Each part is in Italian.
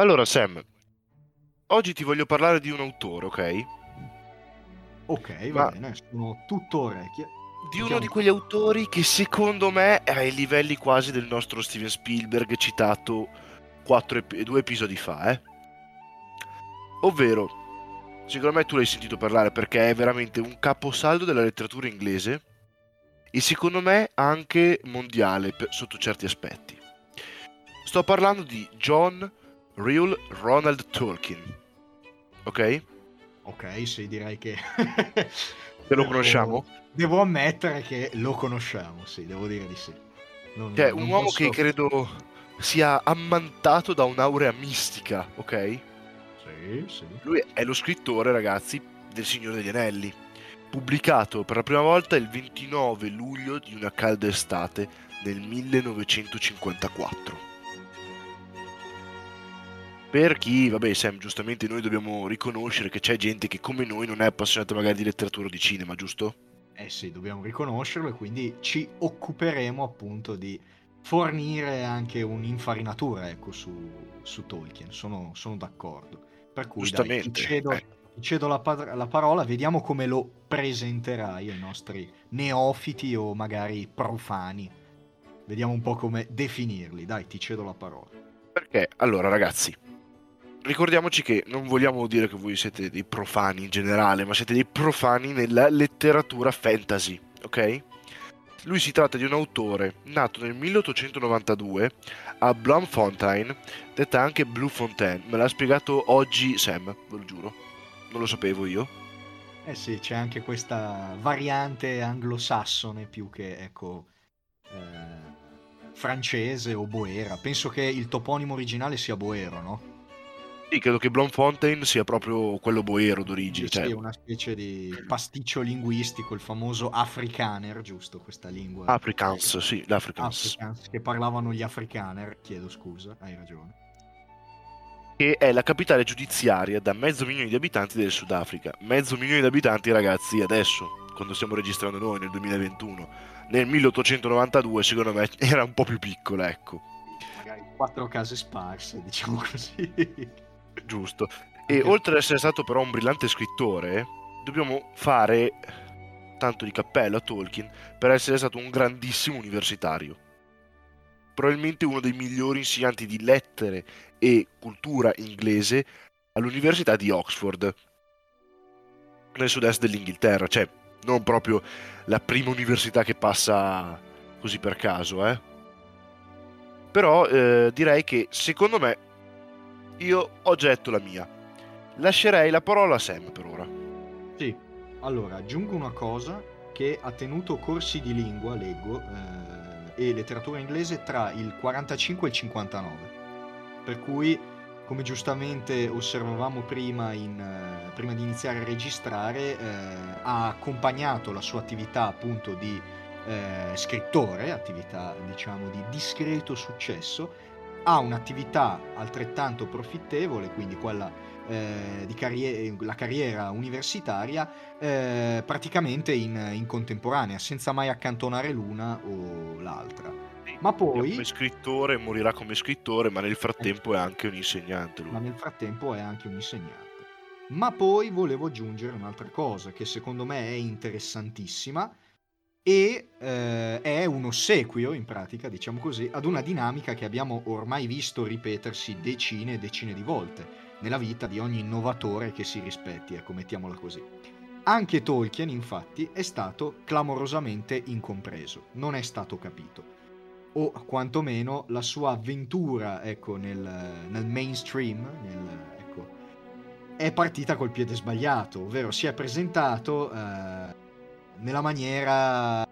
Allora, Sam, oggi ti voglio parlare di un autore, ok? Ok, va Ma bene, sono tutto orecchie. Di uno di quegli autori che secondo me è ai livelli quasi del nostro Steven Spielberg citato quattro, due episodi fa, eh? Ovvero, secondo me tu l'hai sentito parlare perché è veramente un caposaldo della letteratura inglese e secondo me anche mondiale per, sotto certi aspetti. Sto parlando di John Real Ronald Tolkien. Ok? Ok, sì, direi che... Te lo conosciamo? Devo ammettere che lo conosciamo, sì, devo dire di sì. Non, cioè, non un uomo posso... che credo sia ammantato da un'aurea mistica, ok? Sì, sì. Lui è lo scrittore, ragazzi, del Signore degli Anelli, pubblicato per la prima volta il 29 luglio di una calda estate nel 1954 per chi, vabbè Sam, giustamente noi dobbiamo riconoscere che c'è gente che come noi non è appassionata magari di letteratura o di cinema, giusto? Eh sì, dobbiamo riconoscerlo e quindi ci occuperemo appunto di fornire anche un'infarinatura ecco, su, su Tolkien, sono, sono, d'accordo. Per cui dai, ti cedo, eh. ti cedo la, la, parola, vediamo come lo presenterai ai nostri neofiti o magari profani. Vediamo un po' come definirli, dai, ti cedo la parola. Perché, allora ragazzi, ricordiamoci che non vogliamo dire che voi siete dei profani in generale, ma siete dei profani nella letteratura fantasy, ok? Lui si tratta di un autore nato nel 1892 a Bloemfontein, detta anche Blue Fontaine. Me l'ha spiegato oggi Sam, ve lo giuro. Non lo sapevo io. Eh sì, c'è anche questa variante anglosassone più che, ecco, eh, francese o boera. Penso che il toponimo originale sia boero, no? Sì, credo che Blomfontein sia proprio quello boero d'origine. Sì, cioè... sì, una specie di pasticcio linguistico, il famoso Afrikaner, giusto? Questa lingua. Afrikaans, sì, l'Afrikaans. Afrikaans, che parlavano gli Afrikaner, chiedo scusa, hai ragione. Che è la capitale giudiziaria da mezzo milione di abitanti del Sudafrica. Mezzo milione di abitanti, ragazzi, adesso, quando stiamo registrando noi, nel 2021. Nel 1892, secondo me, era un po' più piccola, ecco. Magari quattro case sparse, diciamo così. Giusto. E oltre ad essere stato però un brillante scrittore, dobbiamo fare tanto di cappello a Tolkien per essere stato un grandissimo universitario. Probabilmente uno dei migliori insegnanti di lettere e cultura inglese all'Università di Oxford, nel sud-est dell'Inghilterra, cioè non proprio la prima università che passa così per caso, eh. Però eh, direi che secondo me io ho già detto la mia. Lascerei la parola a Sam per ora. Sì, allora aggiungo una cosa che ha tenuto corsi di lingua, leggo, eh, e letteratura inglese tra il 45 e il 59. Per cui, come giustamente osservavamo prima, in, eh, prima di iniziare a registrare, eh, ha accompagnato la sua attività appunto di eh, scrittore, attività diciamo di discreto successo, ha un'attività altrettanto profittevole, quindi quella eh, di carriera, la carriera universitaria, eh, praticamente in, in, contemporanea, senza mai accantonare l'una o l'altra. Ma poi... Come scrittore morirà come scrittore, ma nel frattempo è anche un insegnante. Lui. Ma nel frattempo è anche un insegnante. Ma poi volevo aggiungere un'altra cosa che secondo me è interessantissima, e eh, è un ossequio, in pratica, diciamo così, ad una dinamica che abbiamo ormai visto ripetersi decine e decine di volte nella vita di ogni innovatore che si rispetti, ecco, mettiamola così. Anche Tolkien, infatti, è stato clamorosamente incompreso, non è stato capito. O quantomeno la sua avventura, ecco, nel, nel mainstream, nel, ecco, è partita col piede sbagliato, ovvero si è presentato... Eh, nella maniera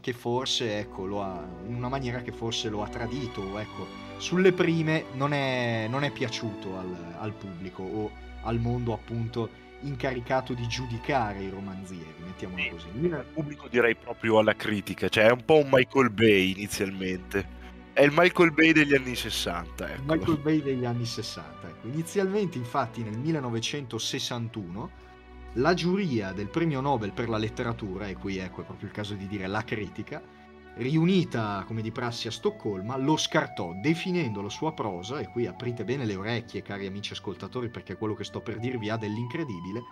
che forse, ecco, lo ha, una maniera che forse lo ha tradito, ecco, sulle prime non è, non è piaciuto al, al, pubblico o al mondo appunto incaricato di giudicare i romanzieri, mettiamola così. Il pubblico direi proprio alla critica, cioè è un po' un Michael Bay inizialmente. È il Michael Bay degli anni 60. Ecco. Michael Bay degli anni 60. Ecco. Inizialmente, infatti, nel 1961 la giuria del premio Nobel per la letteratura, e qui ecco è proprio il caso di dire la critica, riunita come di prassi a Stoccolma, lo scartò definendo la sua prosa, e qui aprite bene le orecchie cari amici ascoltatori perché quello che sto per dirvi ha dell'incredibile,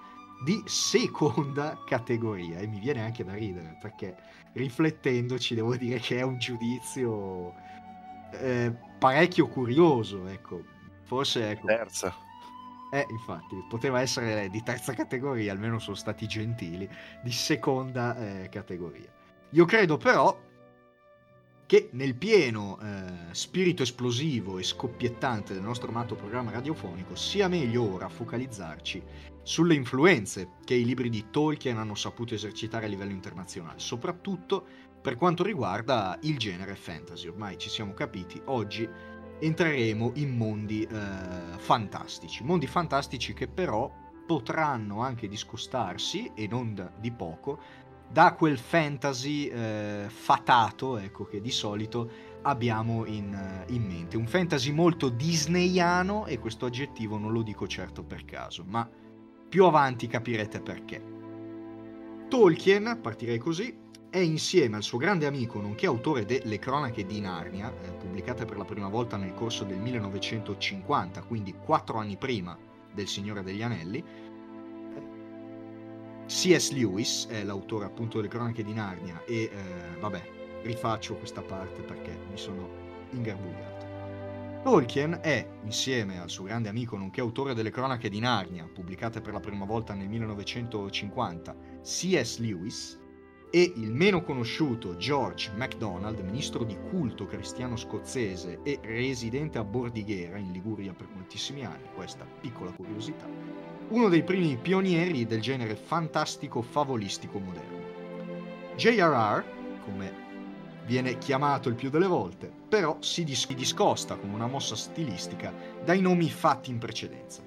di seconda categoria e mi viene anche da ridere perché riflettendoci devo dire che è un giudizio eh, parecchio curioso, ecco, forse ecco, terza. Eh, infatti, poteva essere di terza categoria, almeno sono stati gentili, di seconda eh, categoria. Io credo però che nel pieno eh, spirito esplosivo e scoppiettante del nostro amato programma radiofonico sia meglio ora focalizzarci sulle influenze che i libri di Tolkien hanno saputo esercitare a livello internazionale, soprattutto per quanto riguarda il genere fantasy. Ormai ci siamo capiti, oggi entreremo in mondi eh, fantastici, mondi fantastici che però potranno anche discostarsi, e non di poco, da quel fantasy eh, fatato ecco, che di solito abbiamo in, eh, in, mente. Un fantasy molto disneyano e questo aggettivo non lo dico certo per caso, ma più avanti capirete perché. Tolkien, partirei così, è insieme al suo grande amico, nonché autore delle Cronache di Narnia, eh, pubblicate per la prima volta nel corso del 1950, quindi quattro anni prima del Signore degli Anelli, C.S. Lewis è l'autore appunto delle cronache di Narnia e eh, vabbè, rifaccio questa parte perché mi sono ingarbugliato. Tolkien è, insieme al suo grande amico nonché autore delle cronache di Narnia, pubblicate per la prima volta nel 1950, C.S. Lewis, e il meno conosciuto George MacDonald, ministro di culto cristiano scozzese e residente a Bordighera in Liguria per moltissimi anni, questa piccola curiosità, uno dei primi pionieri del genere fantastico favolistico moderno. J.R.R., come viene chiamato il più delle volte, però si discosta con una mossa stilistica dai nomi fatti in precedenza.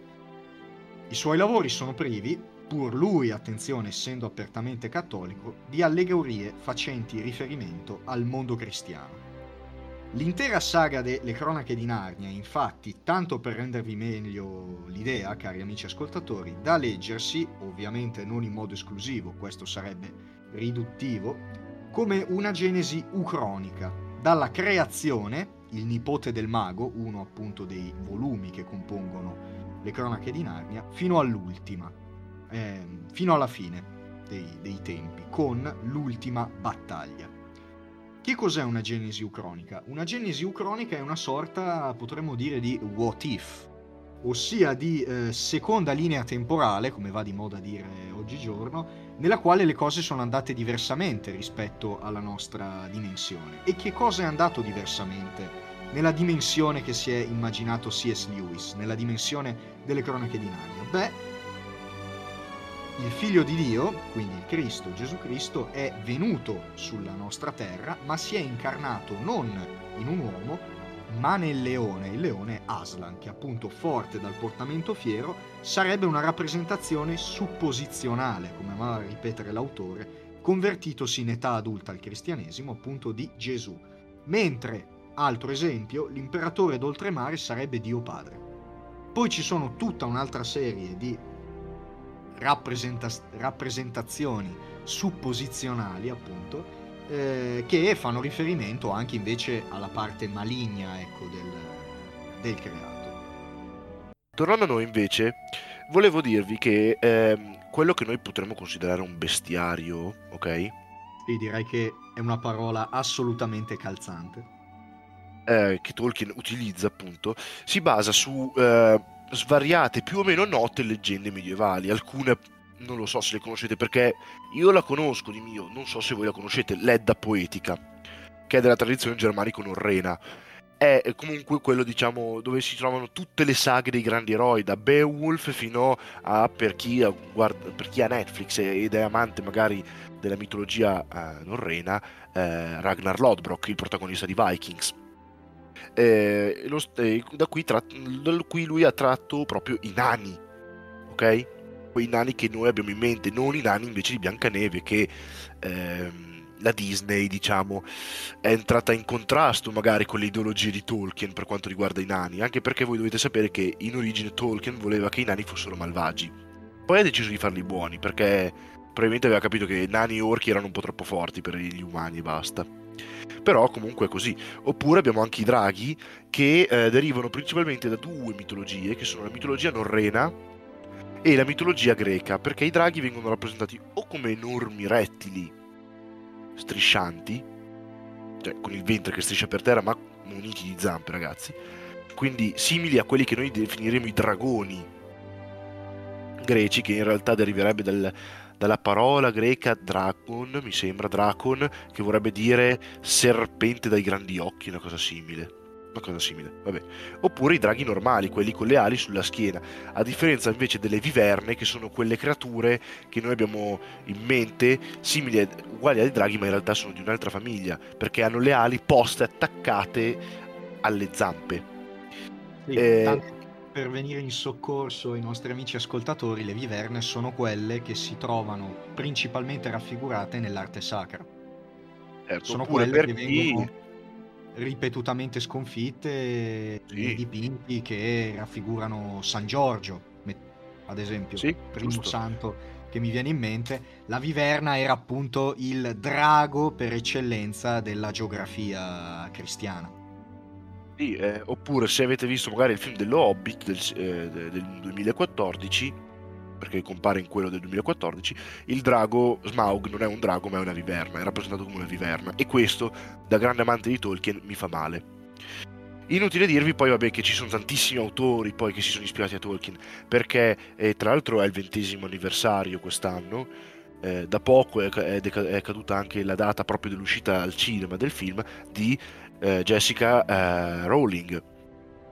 I suoi lavori sono privi, pur lui, attenzione essendo apertamente cattolico, di allegorie facenti riferimento al mondo cristiano. L'intera saga delle cronache di Narnia, infatti, tanto per rendervi meglio l'idea, cari amici ascoltatori, da leggersi, ovviamente non in modo esclusivo, questo sarebbe riduttivo, come una genesi ucronica, dalla creazione, il nipote del mago, uno appunto dei volumi che compongono le cronache di Narnia, fino all'ultima, eh, fino alla fine dei, dei tempi, con l'ultima battaglia. Che cos'è una genesi ucronica? Una genesi ucronica è una sorta, potremmo dire, di what if, ossia di eh, seconda linea temporale, come va di moda dire oggigiorno, nella quale le cose sono andate diversamente rispetto alla nostra dimensione. E che cosa è andato diversamente nella dimensione che si è immaginato C.S. Lewis, nella dimensione delle cronache di Narnia? Beh, il figlio di Dio, quindi il Cristo, Gesù Cristo, è venuto sulla nostra terra, ma si è incarnato non in un uomo, ma nel leone. Il leone Aslan, che appunto forte dal portamento fiero, sarebbe una rappresentazione supposizionale, come amava ripetere l'autore, convertitosi in età adulta al cristianesimo, appunto di Gesù. Mentre, altro esempio, l'imperatore d'oltremare sarebbe Dio Padre. Poi ci sono tutta un'altra serie di rappresenta- rappresentazioni supposizionali, appunto, eh, che fanno riferimento anche invece alla parte maligna ecco, del, del creato. Tornando a noi invece, volevo dirvi che ehm, quello che noi potremmo considerare un bestiario, ok? Sì, direi che è una parola assolutamente calzante. Eh, che Tolkien utilizza appunto, si basa su eh, svariate, più o meno note leggende medievali. Alcune non lo so se le conoscete perché io la conosco di mio, non so se voi la conoscete, l'Edda Poetica, che è della tradizione germanico-norrena. È comunque quello, diciamo, dove si trovano tutte le saghe dei grandi eroi, da Beowulf fino a per chi guarda, per chi ha Netflix ed è amante magari della mitologia eh, norrena, eh, Ragnar Lodbrok, il protagonista di Vikings eh, lo, eh, da, qui tra, da cui lui ha tratto proprio i nani, ok? Quei nani che noi abbiamo in mente, non i nani invece di Biancaneve che ehm, la Disney, diciamo, è entrata in contrasto magari con le ideologie di Tolkien per quanto riguarda i nani, anche perché voi dovete sapere che in origine Tolkien voleva che i nani fossero malvagi. Poi ha deciso di farli buoni perché probabilmente aveva capito che nani e orchi erano un po' troppo forti per gli umani e basta. Però comunque è così. Oppure abbiamo anche i draghi che eh, derivano principalmente da due mitologie, che sono la mitologia norrena e la mitologia greca, perché i draghi vengono rappresentati o come enormi rettili striscianti, cioè con il ventre che striscia per terra, ma muniti di zampe, ragazzi. Quindi simili a quelli che noi definiremo i dragoni greci, che in realtà deriverebbe dal, dalla parola greca dragon, mi sembra, dracon, che vorrebbe dire serpente dai grandi occhi, una cosa simile. Una cosa simile, vabbè. Oppure i draghi normali, quelli con le ali sulla schiena, a differenza invece delle viverne, che sono quelle creature che noi abbiamo in mente, simili, uguali ai draghi, ma in realtà sono di un'altra famiglia, perché hanno le ali poste attaccate alle zampe. Sì, eh, per venire in soccorso ai nostri amici ascoltatori, le viverne sono quelle che si trovano principalmente raffigurate nell'arte sacra. Certo, sono quelle che vengono ripetutamente sconfitte sì. nei dipinti che raffigurano San Giorgio, ad esempio, sì, primo giusto. santo che mi viene in mente. La viverna era appunto il drago per eccellenza della geografia cristiana. Sì, eh, oppure se avete visto magari il film dello Hobbit del, eh, del 2014, perché compare in quello del 2014, il drago Smaug non è un drago ma è una viverna, è rappresentato come una viverna e questo, da grande amante di Tolkien, mi fa male. Inutile dirvi poi vabbè che ci sono tantissimi autori poi che si sono ispirati a Tolkien, perché eh, tra l'altro è il ventesimo anniversario quest'anno, eh, da poco è, è, è, caduta anche la data proprio dell'uscita al cinema del film di eh, Jessica eh, Rowling,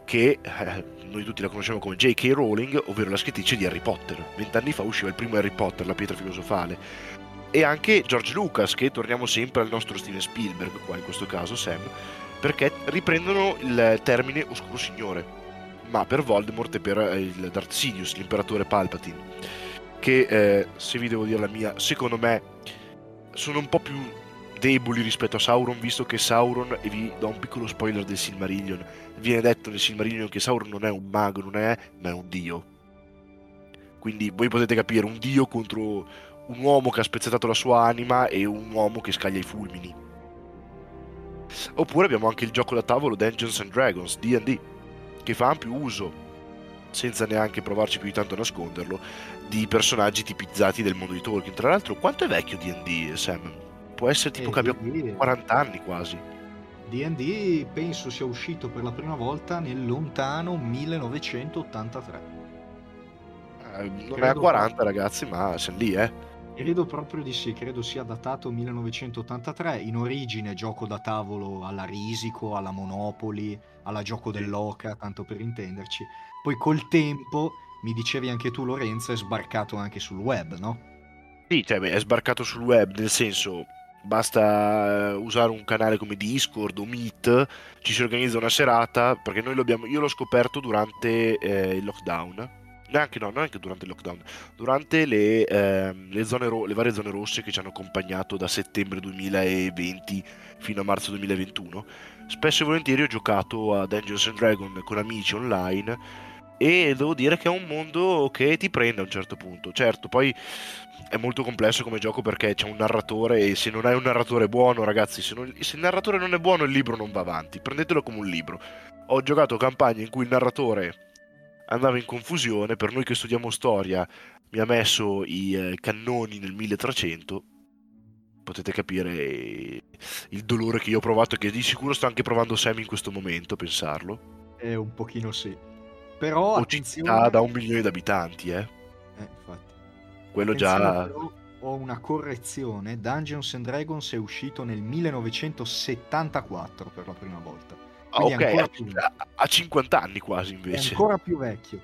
che eh, noi tutti la conosciamo come J.K. Rowling, ovvero la scrittrice di Harry Potter. Vent'anni fa usciva il primo Harry Potter, la pietra filosofale. E anche George Lucas, che torniamo sempre al nostro Steven Spielberg, qua in questo caso Sam, perché riprendono il termine Oscuro Signore, ma per Voldemort e per eh, il Darth Sidious, l'imperatore Palpatine. Che, eh, se vi devo dire la mia, secondo me sono un po' più deboli rispetto a Sauron, visto che Sauron, e vi do un piccolo spoiler del Silmarillion, viene detto nel Silmarillion che Sauron non è un mago, non è, ma è un dio. Quindi voi potete capire un dio contro un uomo che ha spezzettato la sua anima e un uomo che scaglia i fulmini. Oppure abbiamo anche il gioco da tavolo Dungeons and Dragons, D&D, che fa ampio uso, senza neanche provarci più di tanto a nasconderlo, di personaggi tipizzati del mondo di Tolkien. Tra l'altro, quanto è vecchio D&D, Sam? Può essere tipo che abbia 40 anni quasi. DD penso sia uscito per la prima volta nel lontano 1983. Eh, non è a 40 proprio... ragazzi, ma siamo lì, eh. Credo proprio di sì, credo sia datato 1983, in origine gioco da tavolo alla Risico, alla Monopoli, alla gioco dell'Oca, tanto per intenderci. Poi col tempo, mi dicevi anche tu Lorenzo, è sbarcato anche sul web, no? Sì, cioè, è sbarcato sul web, nel senso, basta eh, usare un canale come Discord o Meet, ci si organizza una serata, perché noi lo abbiamo, io l'ho scoperto durante eh, il lockdown. Neanche no, neanche durante il lockdown, durante le, eh, le, ro- le varie zone rosse che ci hanno accompagnato da settembre 2020 fino a marzo 2021. Spesso e volentieri ho giocato a Dungeons and Dragons con amici online e devo dire che è un mondo che ti prende a un certo punto. Certo, poi è molto complesso come gioco perché c'è un narratore e se non hai un narratore buono, ragazzi, se, non, se, il narratore non è buono il libro non va avanti, prendetelo come un libro. Ho giocato campagne in cui il narratore andava in confusione, per noi che studiamo storia mi ha messo i eh, cannoni nel 1300, potete capire il dolore che io ho provato e che di sicuro sta anche provando Sam in questo momento, pensarlo. Eh, un pochino sì. Però o città da un milione di abitanti, eh. Eh, infatti. Quello già... ho una correzione, Dungeons and Dragons è uscito nel 1974 per la prima volta. Ah, ok, a, 50 anni quasi invece. È ancora più vecchio.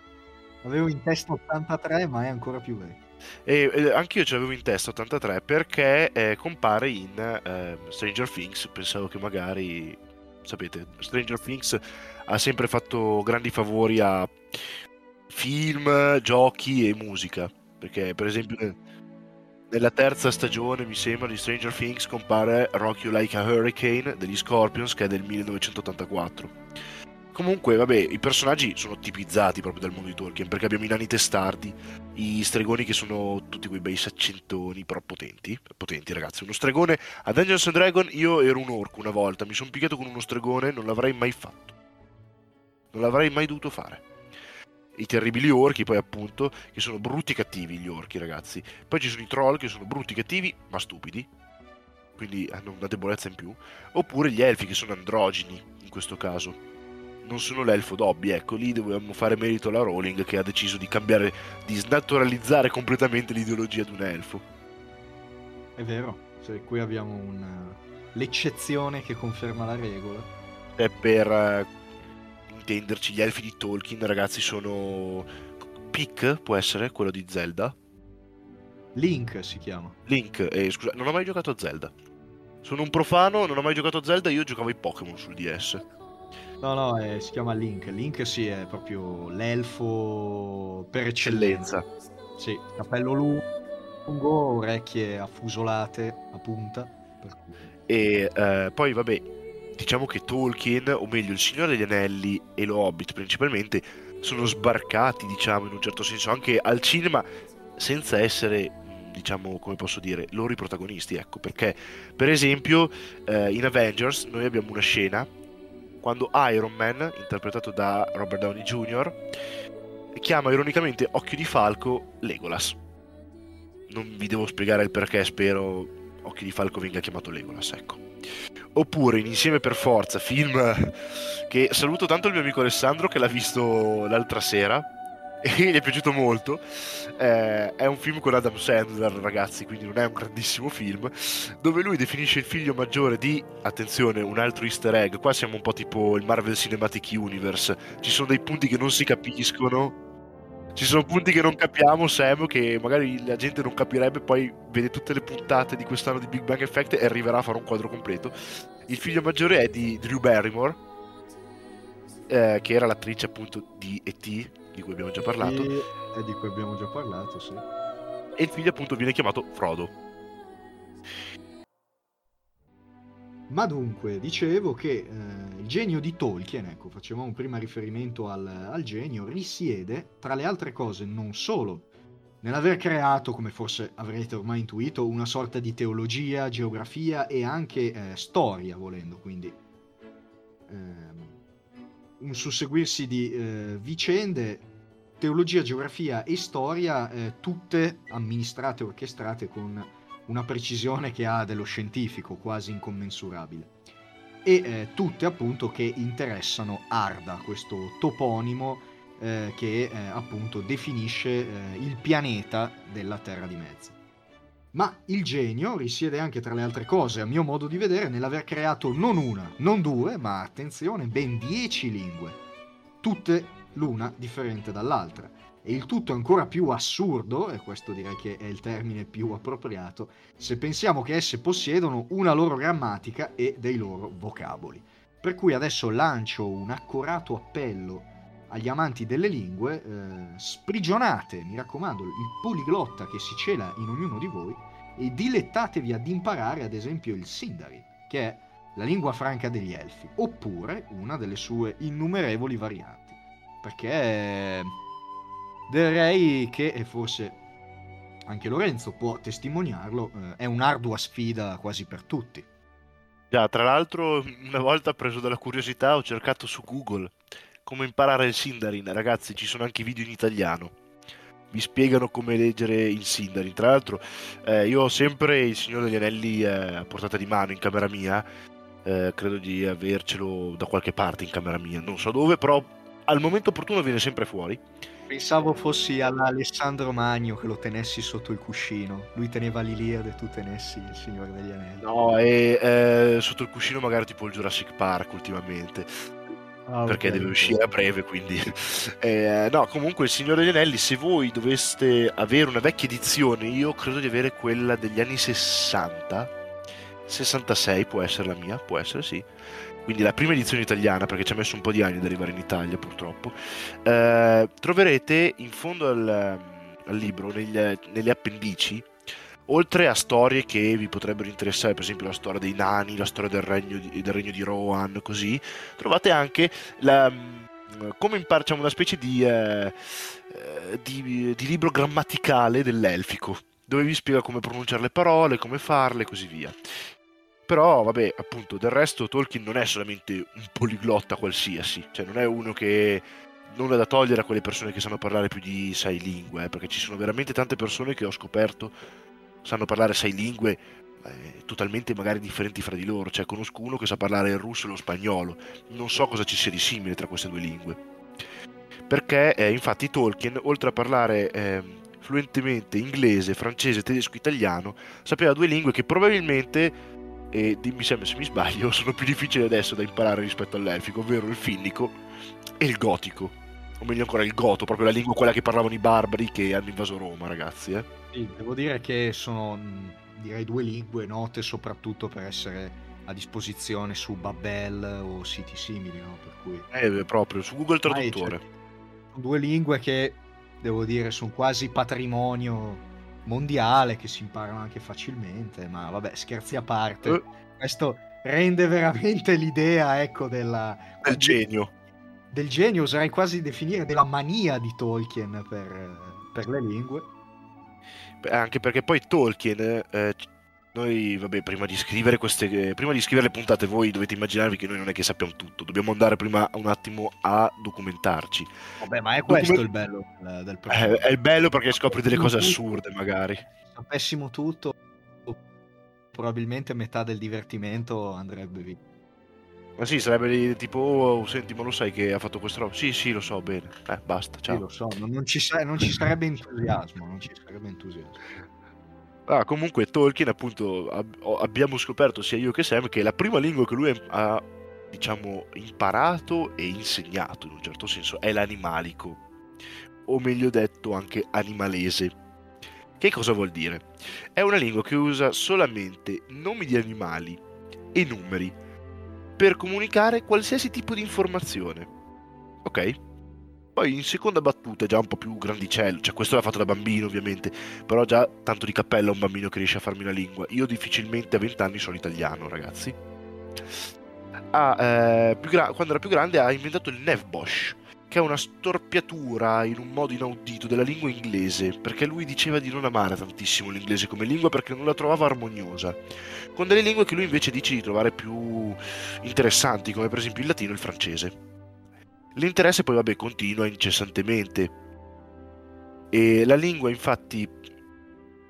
Avevo in testa 83, ma è ancora più vecchio. E, e anche io ce l'avevo in testa 83 perché eh, compare in eh, Stranger Things. Pensavo che magari, sapete, Stranger Things ha sempre fatto grandi favori a film, giochi e musica. Perché, per esempio, nella terza stagione, mi sembra, di Stranger Things compare Rock You Like a Hurricane degli Scorpions, che è del 1984. Comunque, vabbè, i personaggi sono tipizzati proprio dal mondo di Tolkien, perché abbiamo i nani testardi, i stregoni che sono tutti quei bei saccentoni, però potenti, potenti ragazzi. Uno stregone a Dungeons and Dragon, io ero un orco una volta, mi sono picchiato con uno stregone, non l'avrei mai fatto. Non l'avrei mai dovuto fare. I terribili orchi, poi appunto, che sono brutti cattivi gli orchi, ragazzi. Poi ci sono i troll che sono brutti e cattivi, ma stupidi. Quindi hanno una debolezza in più. Oppure gli elfi che sono androgini, in questo caso non sono l'elfo Dobby, ecco, lì dovevamo fare merito alla Rowling che ha deciso di cambiare, di snaturalizzare completamente l'ideologia di un elfo. È vero, cioè, qui abbiamo una... l'eccezione che conferma la regola. E per uh, intenderci, gli elfi di Tolkien, ragazzi, sono... Pick, può essere, quello di Zelda? Link si chiama. Link, eh, scusa, non ho mai giocato a Zelda. Sono un profano, non ho mai giocato a Zelda, io giocavo ai Pokémon sul DS. No, no, eh, si chiama Link. Link sì, è proprio l'elfo per eccellenza. Sì, capello lungo, orecchie affusolate a punta. E eh, poi vabbè, diciamo che Tolkien, o meglio il Signore degli Anelli e lo Hobbit principalmente, sono sbarcati, diciamo, in un certo senso, anche al cinema, senza essere diciamo, come posso dire, loro i protagonisti, ecco, perché per esempio eh, in Avengers noi abbiamo una scena quando Iron Man, interpretato da Robert Downey Jr., chiama ironicamente Occhio di Falco Legolas. Non vi devo spiegare il perché, spero Occhio di Falco venga chiamato Legolas, ecco. Oppure in Insieme per Forza, film che saluto tanto il mio amico Alessandro che l'ha visto l'altra sera e gli è piaciuto molto. Eh, è un film con Adam Sandler, ragazzi, quindi non è un grandissimo film, dove lui definisce il figlio maggiore di, attenzione, un altro easter egg, qua siamo un po' tipo il Marvel Cinematic Universe, ci sono dei punti che non si capiscono. Ci sono punti che non capiamo, Sam, che magari la gente non capirebbe, poi vede tutte le puntate di quest'anno di Big Bang Effect e arriverà a fare un quadro completo. Il figlio maggiore è di Drew Barrymore, eh, che era l'attrice appunto di E.T., di cui abbiamo già parlato. E di cui abbiamo già parlato, sì. E il figlio appunto viene chiamato Frodo. Ma dunque, dicevo che eh, il genio di Tolkien, ecco, facevamo prima riferimento al, al, genio, risiede, tra le altre cose, non solo nell'aver creato, come forse avrete ormai intuito, una sorta di teologia, geografia e anche eh, storia, volendo, quindi eh, un susseguirsi di eh, vicende, teologia, geografia e storia, eh, tutte amministrate orchestrate con una precisione che ha dello scientifico, quasi incommensurabile. E eh, tutte appunto che interessano Arda, questo toponimo eh, che eh, appunto definisce eh, il pianeta della Terra di Mezzo. Ma il genio risiede anche tra le altre cose, a mio modo di vedere, nell'aver creato non una, non due, ma attenzione, ben dieci lingue, tutte l'una differente dall'altra. E il tutto è ancora più assurdo, e questo direi che è il termine più appropriato, se pensiamo che esse possiedono una loro grammatica e dei loro vocaboli. Per cui adesso lancio un accorato appello agli amanti delle lingue, eh, sprigionate, mi raccomando, il poliglotta che si cela in ognuno di voi e dilettatevi ad imparare ad esempio il Sindari, che è la lingua franca degli Elfi, oppure una delle sue innumerevoli varianti. Perché direi che, e forse anche Lorenzo può testimoniarlo, eh, è un'ardua sfida quasi per tutti. Già, tra l'altro, una volta preso dalla curiosità ho cercato su Google come imparare il Sindarin, ragazzi, ci sono anche video in italiano. Vi spiegano come leggere il Sindarin. Tra l'altro, eh, io ho sempre il Signore degli Anelli eh, a portata di mano in camera mia. Eh, credo di avercelo da qualche parte in camera mia, non so dove, però al momento opportuno viene sempre fuori. Pensavo fossi all'Alessandro Magno che lo tenessi sotto il cuscino. Lui teneva l'Iliade e tu tenessi il Signore degli Anelli. No, e eh, sotto il cuscino magari tipo il Jurassic Park ultimamente. Ah, perché okay, deve uscire a breve, quindi... eh, no, comunque il Signore degli Anelli, se voi doveste avere una vecchia edizione, io credo di avere quella degli anni 60, 66 può essere la mia, può essere sì. Quindi la prima edizione italiana, perché ci ha messo un po' di anni ad arrivare in Italia purtroppo, eh, troverete in fondo al, al libro, negli, nelle appendici, oltre a storie che vi potrebbero interessare, per esempio la storia dei nani, la storia del regno di, del regno di Rohan, così, trovate anche la, mm, come impar- diciamo, una specie di, eh, eh, di, di libro grammaticale dell'elfico, dove vi spiega come pronunciare le parole, come farle e così via. Però, vabbè, appunto, del resto Tolkien non è solamente un poliglotta qualsiasi, cioè non è uno che non è da togliere a quelle persone che sanno parlare più di sei lingue, eh, perché ci sono veramente tante persone che ho scoperto sanno parlare sei lingue eh, totalmente magari differenti fra di loro, cioè conosco uno che sa parlare il russo e lo spagnolo, non so cosa ci sia di simile tra queste due lingue. Perché eh, infatti Tolkien, oltre a parlare eh, fluentemente inglese, francese, tedesco, italiano, sapeva due lingue che probabilmente e dimmi sempre se mi sbaglio, sono più difficili adesso da imparare rispetto all'elfico, ovvero il finnico e il gotico. O meglio ancora il goto, proprio la lingua quella che parlavano i barbari che hanno invaso Roma, ragazzi. Eh? Sì, devo dire che sono direi due lingue note soprattutto per essere a disposizione su Babel o siti simili, no? Per cui... Eh, proprio, su Google Traduttore. Ah, cioè, due lingue che, devo dire, sono quasi patrimonio mondiale che si imparano anche facilmente, ma vabbè, scherzi a parte. Uh. Questo rende veramente l'idea, ecco, della... del genio. Del genio, oserei quasi definire della mania di Tolkien per, per le lingue. Anche perché poi Tolkien eh, noi, vabbè, prima di scrivere queste prima di scrivere le puntate, voi dovete immaginarvi che noi non è che sappiamo tutto, dobbiamo andare prima un attimo a documentarci. Vabbè, ma è questo Document... il bello del, del progetto. È, è, il bello perché scopri delle cose assurde, magari. Se sapessimo tutto, probabilmente metà del divertimento andrebbe via. Ma sì, sarebbe tipo, oh, senti, ma lo sai che ha fatto questa roba? Sì, sì, lo so, bene. Eh, basta, ciao. Sì, lo so, non ci, sa- non ci sarebbe entusiasmo, non ci sarebbe entusiasmo. Ah, comunque Tolkien, appunto, ab- abbiamo scoperto sia io che Sam che la prima lingua che lui ha, diciamo, imparato e insegnato in un certo senso è l'animalico, o meglio detto anche animalese. Che cosa vuol dire? È una lingua che usa solamente nomi di animali e numeri per comunicare qualsiasi tipo di informazione. Ok? Poi in seconda battuta già un po' più grandicello, cioè questo l'ha fatto da bambino ovviamente, però già tanto di cappello a un bambino che riesce a farmi una lingua. Io difficilmente a 20 anni sono italiano, ragazzi. Ah, eh, gra- quando era più grande ha inventato il Nevbosh, che è una storpiatura in un modo inaudito della lingua inglese, perché lui diceva di non amare tantissimo l'inglese come lingua perché non la trovava armoniosa, con delle lingue che lui invece dice di trovare più interessanti, come per esempio il latino e il francese. L'interesse poi vabbè continua incessantemente. E la lingua infatti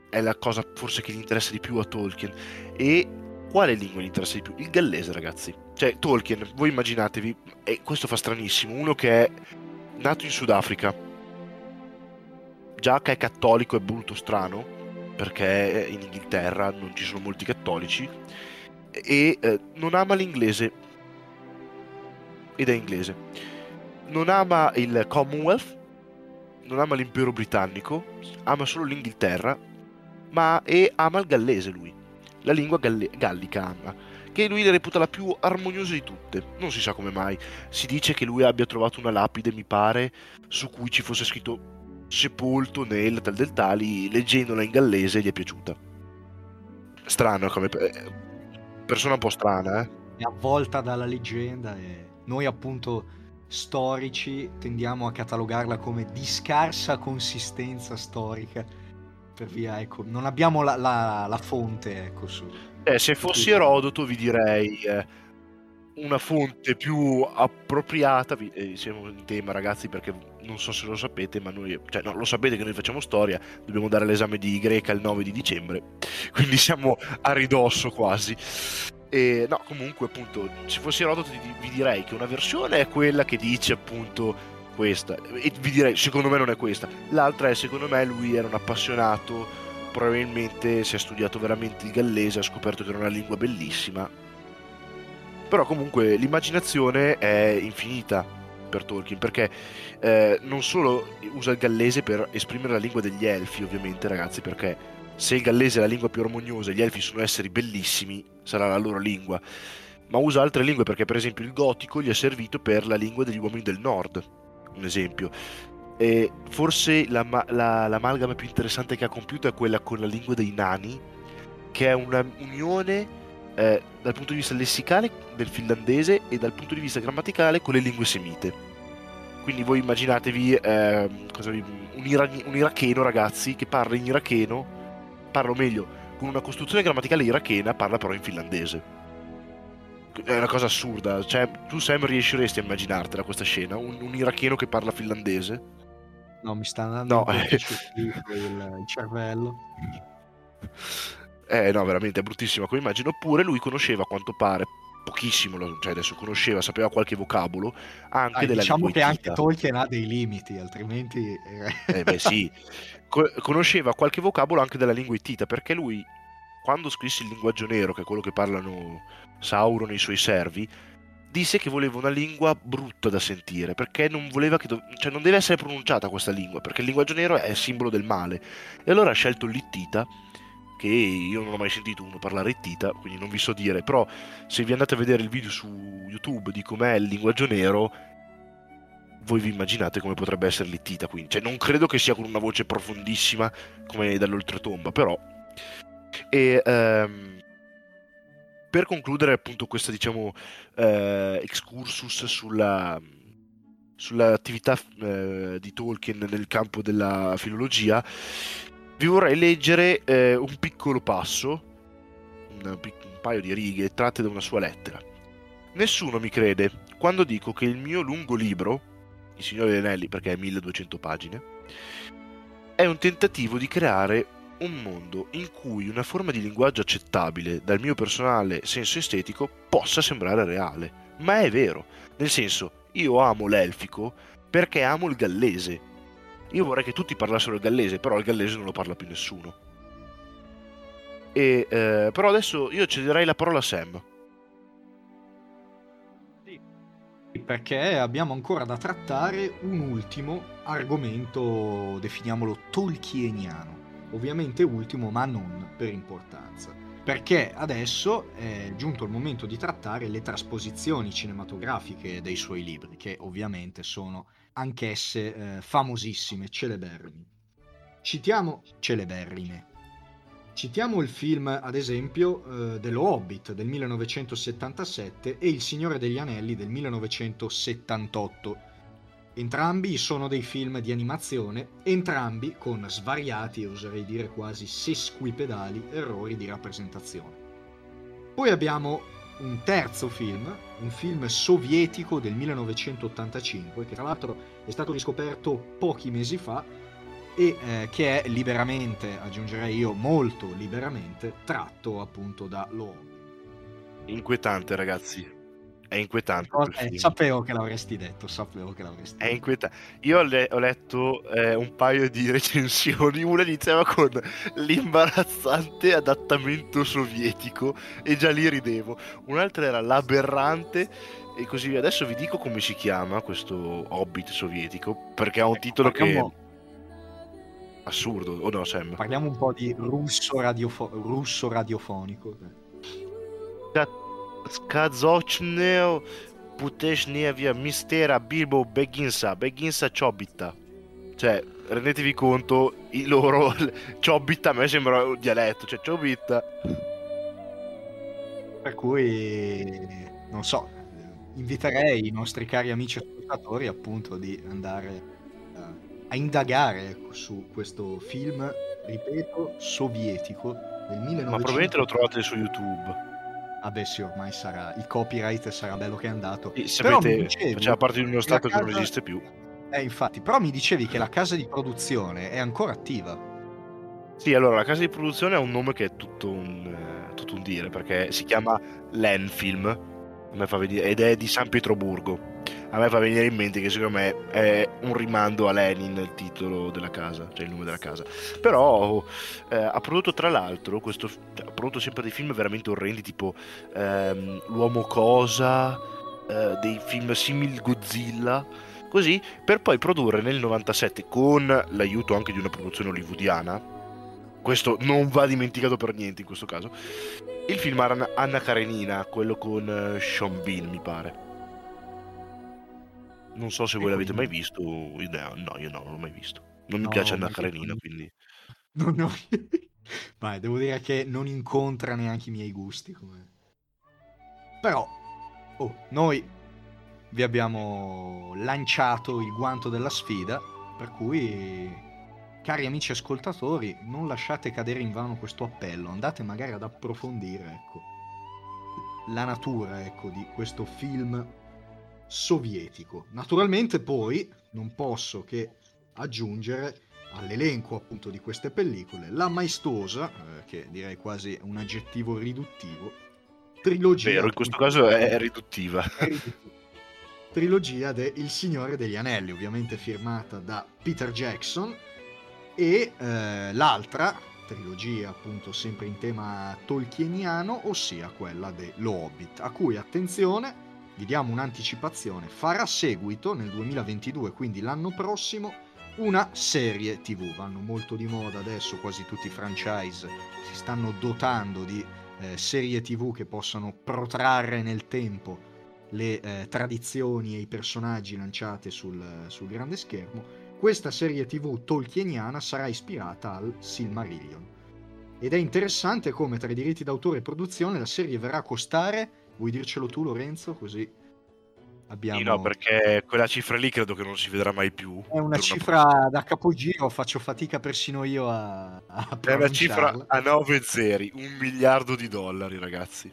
è la cosa forse che gli interessa di più a Tolkien. E quale lingua gli interessa di più? Il gallese ragazzi. Cioè Tolkien voi immaginatevi e questo fa stranissimo uno che è nato in Sudafrica. Già che è cattolico è brutto strano perché in Inghilterra non ci sono molti cattolici e eh, non ama l'inglese. Ed è inglese non ama il Commonwealth, non ama l'impero britannico, ama solo l'Inghilterra, ma e ama il gallese lui, la lingua galle- gallica ama, che lui la reputa la più armoniosa di tutte. Non si sa come mai. Si dice che lui abbia trovato una lapide, mi pare, su cui ci fosse scritto sepolto nel tal del tali, leggendola in gallese gli è piaciuta. Strano come persona un po' strana, eh. È avvolta dalla leggenda e noi appunto storici tendiamo a catalogarla come di scarsa consistenza storica. Per via ecco non abbiamo la, la, la fonte ecco su. Eh, se fossi Erodoto vi direi eh, una fonte più appropriata. Vi, eh, siamo in tema ragazzi perché non so se lo sapete ma noi cioè no lo sapete che noi facciamo storia dobbiamo dare l'esame di greca il 9 di dicembre. Quindi siamo a ridosso quasi e no, comunque, appunto, se fossi Erodoto vi direi che una versione è quella che dice appunto questa, e vi direi, secondo me non è questa. L'altra è, secondo me, lui era un appassionato, probabilmente si è studiato veramente il gallese, ha scoperto che era una lingua bellissima. Però comunque l'immaginazione è infinita per Tolkien, perché eh, non solo usa il gallese per esprimere la lingua degli elfi, ovviamente, ragazzi, perché se il gallese è la lingua più armoniosa e gli elfi sono esseri bellissimi, sarà la loro lingua. Ma usa altre lingue perché, per esempio, il gotico gli è servito per la lingua degli uomini del nord, un esempio. E forse la, la, l'amalgama più interessante che ha compiuto è quella con la lingua dei nani, che è una unione eh, dal punto di vista lessicale del finlandese e dal punto di vista grammaticale con le lingue semite. Quindi voi immaginatevi eh, un, ira- un iracheno, ragazzi, che parla in iracheno, parla o meglio, con una costruzione grammaticale irachena, parla però in finlandese è una cosa assurda. Cioè, tu Sam riusciresti a immaginartela questa scena? Un, un iracheno che parla finlandese? No, mi sta andando no. il, il cervello. Eh no, veramente è bruttissima come immagine. Oppure lui conosceva a quanto pare pochissimo, cioè adesso conosceva, sapeva qualche vocabolo anche Dai, della diciamo che anche Tolkien ha dei limiti, altrimenti... eh. Beh sì, Co- conosceva qualche vocabolo anche della lingua ittita, perché lui, quando scrisse il linguaggio nero, che è quello che parlano Sauron e i suoi servi, disse che voleva una lingua brutta da sentire, perché non voleva che... Do- cioè non deve essere pronunciata questa lingua, perché il linguaggio nero è il simbolo del male. E allora ha scelto l'ittita, che io non ho mai sentito uno parlare ittita, quindi non vi so dire, però se vi andate a vedere il video su YouTube di com'è il linguaggio nero, voi vi immaginate come potrebbe essere l'ittita, quindi cioè, non credo che sia con una voce profondissima come dall'oltretomba, però... E... Um per concludere appunto questo diciamo eh, excursus sulla, sull'attività eh, di Tolkien nel campo della filologia, vi vorrei leggere eh, un piccolo passo, un, un paio di righe tratte da una sua lettera. Nessuno mi crede quando dico che il mio lungo libro, Il Signore degli Anelli perché è 1200 pagine, è un tentativo di creare un mondo in cui una forma di linguaggio accettabile dal mio personale senso estetico possa sembrare reale. Ma è vero, nel senso, io amo l'elfico perché amo il gallese. Io vorrei che tutti parlassero il gallese, però il gallese non lo parla più nessuno. E, eh, però adesso io cederei la parola a Sam. perché abbiamo ancora da trattare un ultimo argomento, definiamolo tolkieniano ovviamente ultimo ma non per importanza, perché adesso è giunto il momento di trattare le trasposizioni cinematografiche dei suoi libri, che ovviamente sono anch'esse eh, famosissime, celeberrime. Citiamo celeberrime. Citiamo il film, ad esempio, eh, dello Hobbit del 1977 e Il Signore degli Anelli del 1978, Entrambi sono dei film di animazione, entrambi con svariati oserei dire quasi sesquipedali errori di rappresentazione. Poi abbiamo un terzo film, un film sovietico del 1985, che tra l'altro è stato riscoperto pochi mesi fa e eh, che è liberamente, aggiungerei io molto liberamente, tratto appunto da Lo. Inquietante ragazzi, è inquietante. Eh, sapevo che l'avresti detto, sapevo che l'avresti detto. È inquietante. Io le- ho letto eh, un paio di recensioni, una iniziava con l'imbarazzante adattamento sovietico e già lì ridevo. Un'altra era l'aberrante e così via. Adesso vi dico come si chiama questo Hobbit sovietico, perché ha un ecco, titolo che... Assurdo, o no Sam? Parliamo un po' di russo, radiofo- russo radiofonico. Skazochneo Puteshnevia Mistera Bilbo Begginsa Begginsa Ciobita cioè rendetevi conto i loro Ciobita a me sembra un dialetto cioè Ciobita per cui non so inviterei i nostri cari amici ascoltatori appunto di andare uh, a indagare su questo film ripeto sovietico del 1900 ma probabilmente lo trovate su YouTube Ah beh sì, ormai sarà, il copyright sarà bello che è andato. E sapete, dicevi, faceva parte di uno stato casa... che non esiste più. Eh infatti, però mi dicevi che la casa di produzione è ancora attiva. Sì, allora la casa di produzione ha un nome che è tutto un, eh, tutto un dire, perché si chiama Lenfilm, ed è di San Pietroburgo. A me fa venire in mente che secondo me è un rimando a Lenin il titolo della casa, cioè il nome della casa. Però eh, ha prodotto tra l'altro, questo, ha prodotto sempre dei film veramente orrendi tipo ehm, L'uomo cosa, eh, dei film simil Godzilla, così, per poi produrre nel 97 con l'aiuto anche di una produzione hollywoodiana, questo non va dimenticato per niente in questo caso, il film Anna Karenina, quello con uh, Sean Bean mi pare non so se voi l'avete mai visto. No, io no, non l'ho mai visto. Non mi no, piace Anna Karenina, quindi... No, no. Vai, devo dire che non incontra neanche i miei gusti. Come... Però, oh, noi vi abbiamo lanciato il guanto della sfida, per cui, cari amici ascoltatori, non lasciate cadere in vano questo appello, andate magari ad approfondire, ecco, la natura, ecco, di questo film sovietico. Naturalmente poi non posso che aggiungere all'elenco appunto di queste pellicole la maestosa, eh, che direi quasi un aggettivo riduttivo, trilogia. Vero, in questo caso è riduttiva. È riduttiva. Trilogia de Il Signore degli Anelli, ovviamente firmata da Peter Jackson, e eh, l'altra trilogia appunto sempre in tema tolkieniano, ossia quella dello Hobbit, a cui attenzione, vi diamo un'anticipazione, farà seguito nel 2022, quindi l'anno prossimo, una serie TV. Vanno molto di moda adesso, quasi tutti i franchise si stanno dotando di eh, serie TV che possano protrarre nel tempo le eh, tradizioni e i personaggi lanciati sul, sul grande schermo. Questa serie TV tolkieniana sarà ispirata al Silmarillion. Ed è interessante come tra i diritti d'autore e produzione la serie verrà a costare, vuoi dircelo tu Lorenzo, così Abbiamo... Sì, no, perché quella cifra lì credo che non si vedrà mai più. È una cifra una... da capogiro, faccio fatica persino io a, a È una cifra a 9 zeri, un miliardo di dollari, ragazzi.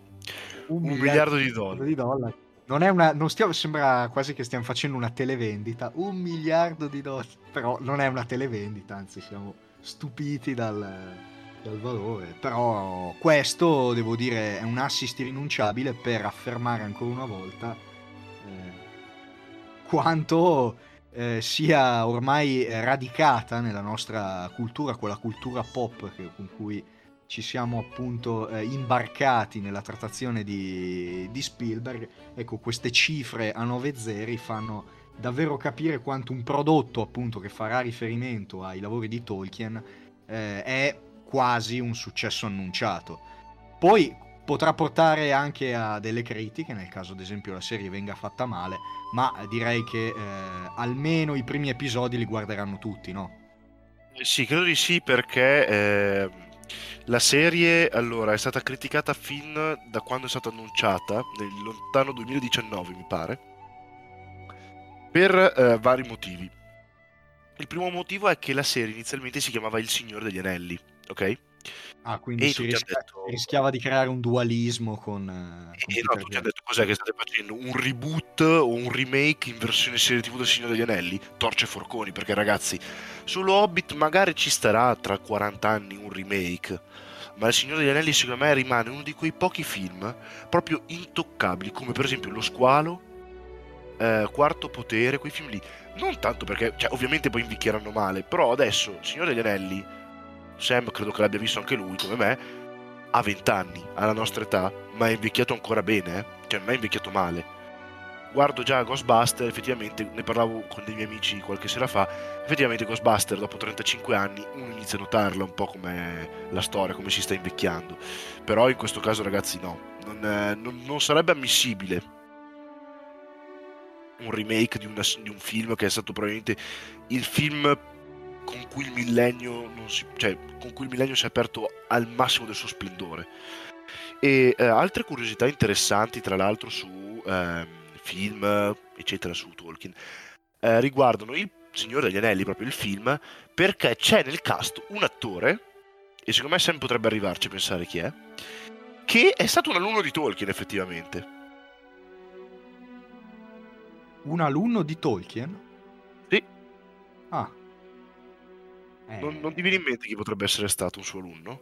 Un, un miliardo, miliardo, di dollari. Di dollari. Non è una, non stiamo, sembra quasi che stiamo facendo una televendita. Un miliardo di dollari, però non è una televendita, anzi siamo stupiti dal, dal valore. Però questo, devo dire, è un assist irrinunciabile per affermare ancora una volta quanto eh, sia ormai radicata nella nostra cultura, quella cultura pop che, con cui ci siamo appunto eh, imbarcati nella trattazione di, di, Spielberg, ecco queste cifre a 9 zeri fanno davvero capire quanto un prodotto appunto che farà riferimento ai lavori di Tolkien eh, è quasi un successo annunciato. Poi potrà portare anche a delle critiche nel caso ad esempio la serie venga fatta male, ma direi che eh, almeno i primi episodi li guarderanno tutti, no? Sì, credo di sì perché eh, la serie allora è stata criticata fin da quando è stata annunciata, nel lontano 2019 mi pare, per eh, vari motivi. Il primo motivo è che la serie inizialmente si chiamava Il Signore degli Anelli, ok? Ah, quindi si rischia, detto... rischiava di creare un dualismo con... Eh, con e no, ci hai detto cos'è che state facendo? Un reboot o un remake in versione serie TV del Signore degli Anelli? Torce forconi, perché ragazzi, solo Hobbit magari ci starà tra 40 anni un remake, ma Il Signore degli Anelli secondo me rimane uno di quei pochi film proprio intoccabili, come per esempio Lo Squalo, eh, Quarto Potere, quei film lì. Non tanto perché, cioè, ovviamente poi invecchieranno male, però adesso Signore degli Anelli Sam credo che l'abbia visto anche lui come me, ha 20 anni, alla nostra età, ma è invecchiato ancora bene, eh? cioè non è invecchiato male. Guardo già Ghostbuster, effettivamente ne parlavo con dei miei amici qualche sera fa, effettivamente Ghostbuster dopo 35 anni uno inizia a notarla un po' come la storia, come si sta invecchiando. Però in questo caso ragazzi no, non, eh, non, non sarebbe ammissibile un remake di, una, di un film che è stato probabilmente il film con cui il millennio, si, cioè, con cui il millennio si è aperto al massimo del suo splendore. E eh, altre curiosità interessanti, tra l'altro, su eh, film, eccetera, su Tolkien, eh, riguardano il Signore degli Anelli, proprio il film, perché c'è nel cast un attore, e secondo me Sam potrebbe arrivarci a pensare chi è, che è stato un alunno di Tolkien, effettivamente. Un alunno di Tolkien? Sì. Ah, eh... Non, non ti viene in mente chi potrebbe essere stato un suo alunno?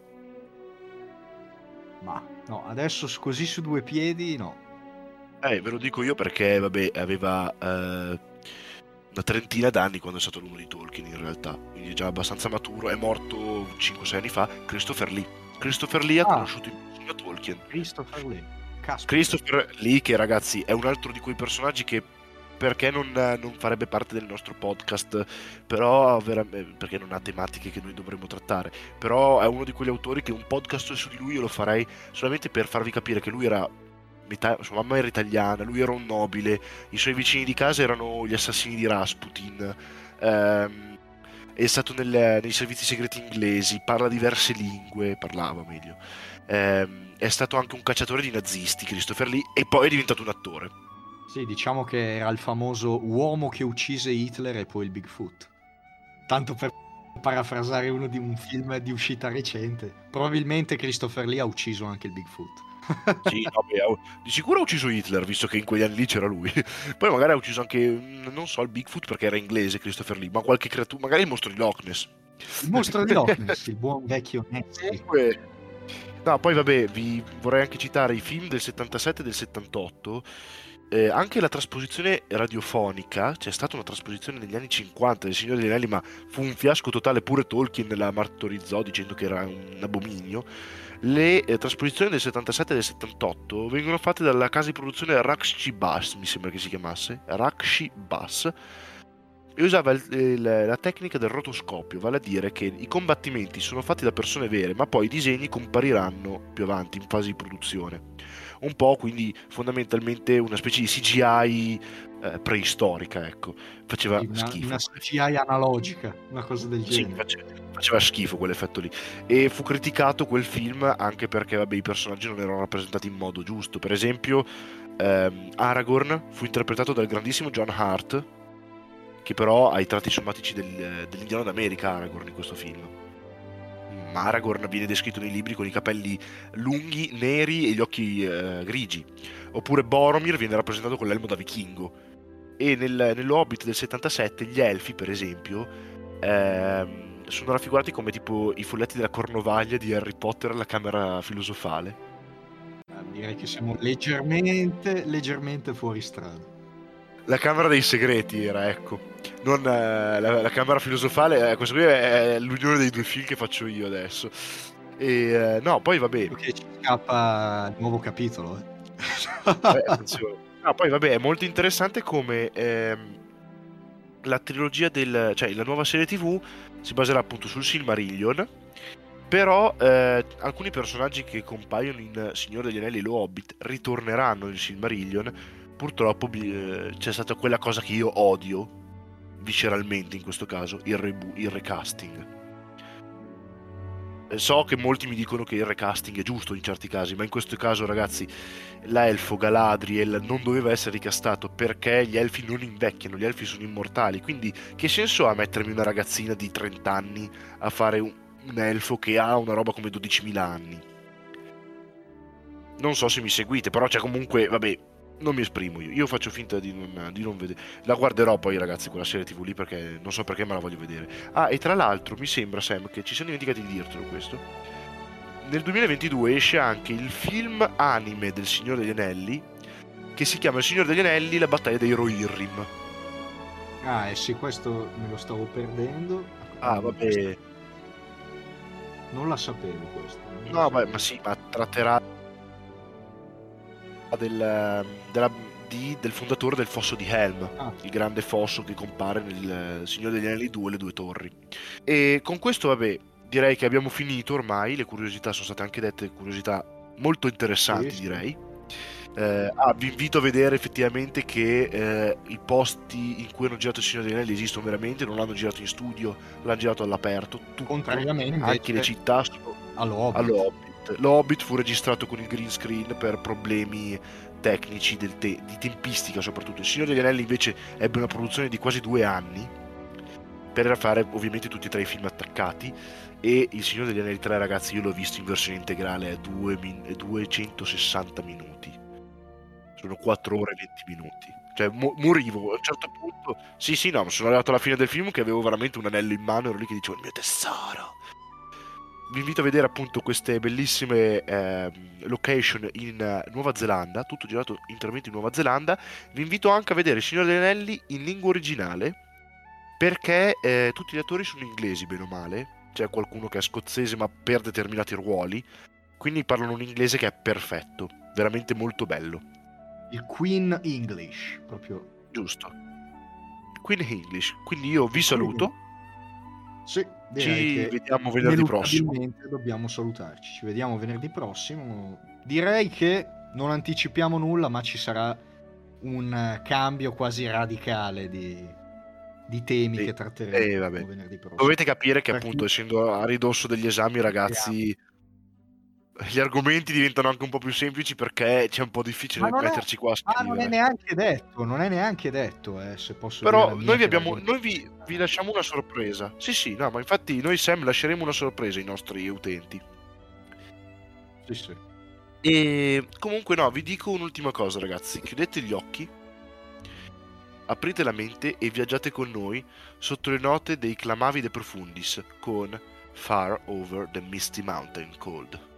Ma no, adesso così su due piedi no. Eh, ve lo dico io perché, vabbè, aveva eh, una trentina d'anni quando è stato alunno di Tolkien in realtà, quindi è già abbastanza maturo, è morto 5-6 anni fa, Christopher Lee. Christopher Lee ha ah. conosciuto il Tolkien. Christopher Lee. Caspita. Christopher Lee che ragazzi è un altro di quei personaggi che perché non, non, farebbe parte del nostro podcast, però perché non ha tematiche che noi dovremmo trattare, però è uno di quegli autori che un podcast su di lui io lo farei solamente per farvi capire che lui era metà, sua mamma era italiana, lui era un nobile, i suoi vicini di casa erano gli assassini di Rasputin. Ehm, è stato nel, nei servizi segreti inglesi, parla diverse lingue, parlava meglio. Ehm, è stato anche un cacciatore di nazisti, Christopher Lee, e poi è diventato un attore Sì, diciamo che era il famoso uomo che uccise Hitler e poi il Bigfoot. Tanto per parafrasare uno di un film di uscita recente. Probabilmente Christopher Lee ha ucciso anche il Bigfoot. sì, no, beh, di sicuro ha ucciso Hitler, visto che in quegli anni lì c'era lui. Poi magari ha ucciso anche, non so, il Bigfoot perché era inglese Christopher Lee, ma qualche creatura, magari il mostro di Loch Ness. Il mostro di Loch Ness, il buon vecchio Ness. No, poi vabbè, vi vorrei anche citare i film del 77 e del 78. Eh, anche la trasposizione radiofonica, c'è stata una trasposizione negli anni 50 del Signore degli Anelli, ma fu un fiasco totale, pure Tolkien la martorizzò dicendo che era un abominio. Le eh, trasposizioni del 77 e del 78 vengono fatte dalla casa di produzione Rakshi Bass, mi sembra che si chiamasse, Rakshi Bass, e usava il, il, la tecnica del rotoscopio, vale a dire che i combattimenti sono fatti da persone vere, ma poi i disegni compariranno più avanti in fase di produzione. Un po' quindi fondamentalmente una specie di CGI eh, preistorica, ecco. Faceva una, schifo. Una CGI analogica, una cosa del genere. Sì, faceva, faceva schifo quell'effetto lì. E fu criticato quel film anche perché vabbè, i personaggi non erano rappresentati in modo giusto. Per esempio, ehm, Aragorn fu interpretato dal grandissimo John Hart che però ha i tratti sommatici del, dell'Indiano d'America Aragorn in questo film. Ma Aragorn viene descritto nei libri con i capelli lunghi, neri e gli occhi eh, grigi. Oppure Boromir viene rappresentato con l'elmo da vichingo. E nel, nell'Hobbit del 77 gli elfi, per esempio, ehm, sono raffigurati come tipo i folletti della cornovaglia di Harry Potter alla Camera Filosofale. Direi che siamo leggermente, leggermente fuori strada. La Camera dei Segreti era, ecco. Non eh, la, la, Camera Filosofale, eh, questo qui è l'unione dei due film che faccio io adesso. E eh, no, poi va bene. Perché ci scappa il nuovo capitolo. Eh. eh. No, poi vabbè, è molto interessante come ehm, la trilogia del... cioè la nuova serie TV si baserà appunto sul Silmarillion, però eh, alcuni personaggi che compaiono in Signore degli Anelli e lo Hobbit ritorneranno nel Silmarillion purtroppo eh, c'è stata quella cosa che io odio visceralmente in questo caso, il, rebu- il recasting. Eh, so che molti mi dicono che il recasting è giusto in certi casi, ma in questo caso, ragazzi, l'elfo Galadriel non doveva essere ricastato perché gli elfi non invecchiano, gli elfi sono immortali. Quindi, che senso ha mettermi una ragazzina di 30 anni a fare un, un elfo che ha una roba come 12.000 anni? Non so se mi seguite, però c'è comunque, vabbè, non mi esprimo io, io faccio finta di non, di non, vedere. La guarderò poi, ragazzi, quella serie TV lì perché non so perché me la voglio vedere. Ah, e tra l'altro mi sembra, Sam, che ci siamo dimenticati di dirtelo questo. Nel 2022 esce anche il film anime del Signore degli Anelli che si chiama Il Signore degli Anelli, la battaglia dei Rohirrim. Ah, eh sì, questo me lo stavo perdendo. Ah, vabbè. Non la sapevo questo. No, beh, ma sì, ma tratterà del, della, di, del fondatore del fosso di Helm, ah. il grande fosso che compare nel Signore degli Anelli 2, le due torri. E con questo, vabbè, direi che abbiamo finito ormai, le curiosità sono state anche dette, curiosità molto interessanti sì, direi. Eh, ah, vi invito a vedere effettivamente che eh, i posti in cui hanno girato il Signore degli Anelli esistono veramente, non l'hanno girato in studio, l'hanno girato all'aperto. Tutto, Contrariamente anche le città sono all'Hobbit. all'Hobbit. L'Hobbit fu registrato con il green screen per problemi tecnici te- di tempistica soprattutto. Il Signore degli Anelli invece ebbe una produzione di quasi due anni per fare ovviamente tutti e tre i film attaccati e Il Signore degli Anelli 3 ragazzi io l'ho visto in versione integrale a min- 260 minuti. Sono 4 ore e 20 minuti. Cioè, mo- morivo a un certo punto. Sì, sì, no, sono arrivato alla fine del film che avevo veramente un anello in mano, ero lì che dicevo il mio tesoro vi invito a vedere appunto queste bellissime eh, location in uh, Nuova Zelanda, tutto girato interamente in Nuova Zelanda. Vi invito anche a vedere Il Signore degli Anelli in lingua originale, perché eh, tutti gli attori sono inglesi, bene o male. C'è qualcuno che è scozzese, ma per determinati ruoli. Quindi parlano un inglese che è perfetto, veramente molto bello. Il Queen English, proprio. Giusto. Queen English. Quindi io vi saluto. Sì, ci vediamo venerdì prossimo. Dobbiamo salutarci. Ci vediamo venerdì prossimo. Direi che non anticipiamo nulla, ma ci sarà un cambio quasi radicale di, di temi sì. che tratteremo eh, venerdì prossimo. Dovete capire che, Perché... appunto, essendo a ridosso degli esami, ragazzi. Gli argomenti diventano anche un po' più semplici perché c'è un po' difficile metterci è, qua a scrivere. Ma non è neanche detto, non è neanche detto, eh, se posso Però noi, vi, abbiamo, noi vi, vi, lasciamo una sorpresa. Sì, sì, no, ma infatti noi Sam lasceremo una sorpresa ai nostri utenti. Sì, sì. E comunque no, vi dico un'ultima cosa ragazzi, chiudete gli occhi, aprite la mente e viaggiate con noi sotto le note dei Clamavide Profundis con Far Over the Misty Mountain Cold.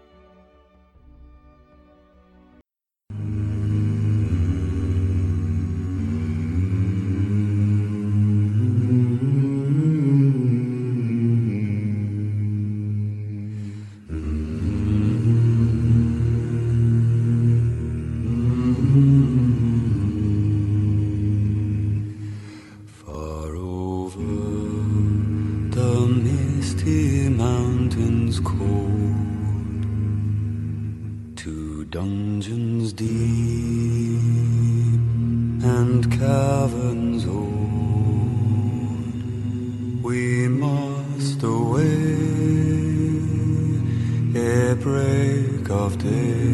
cold to dungeons deep and caverns old. We must away a break of day.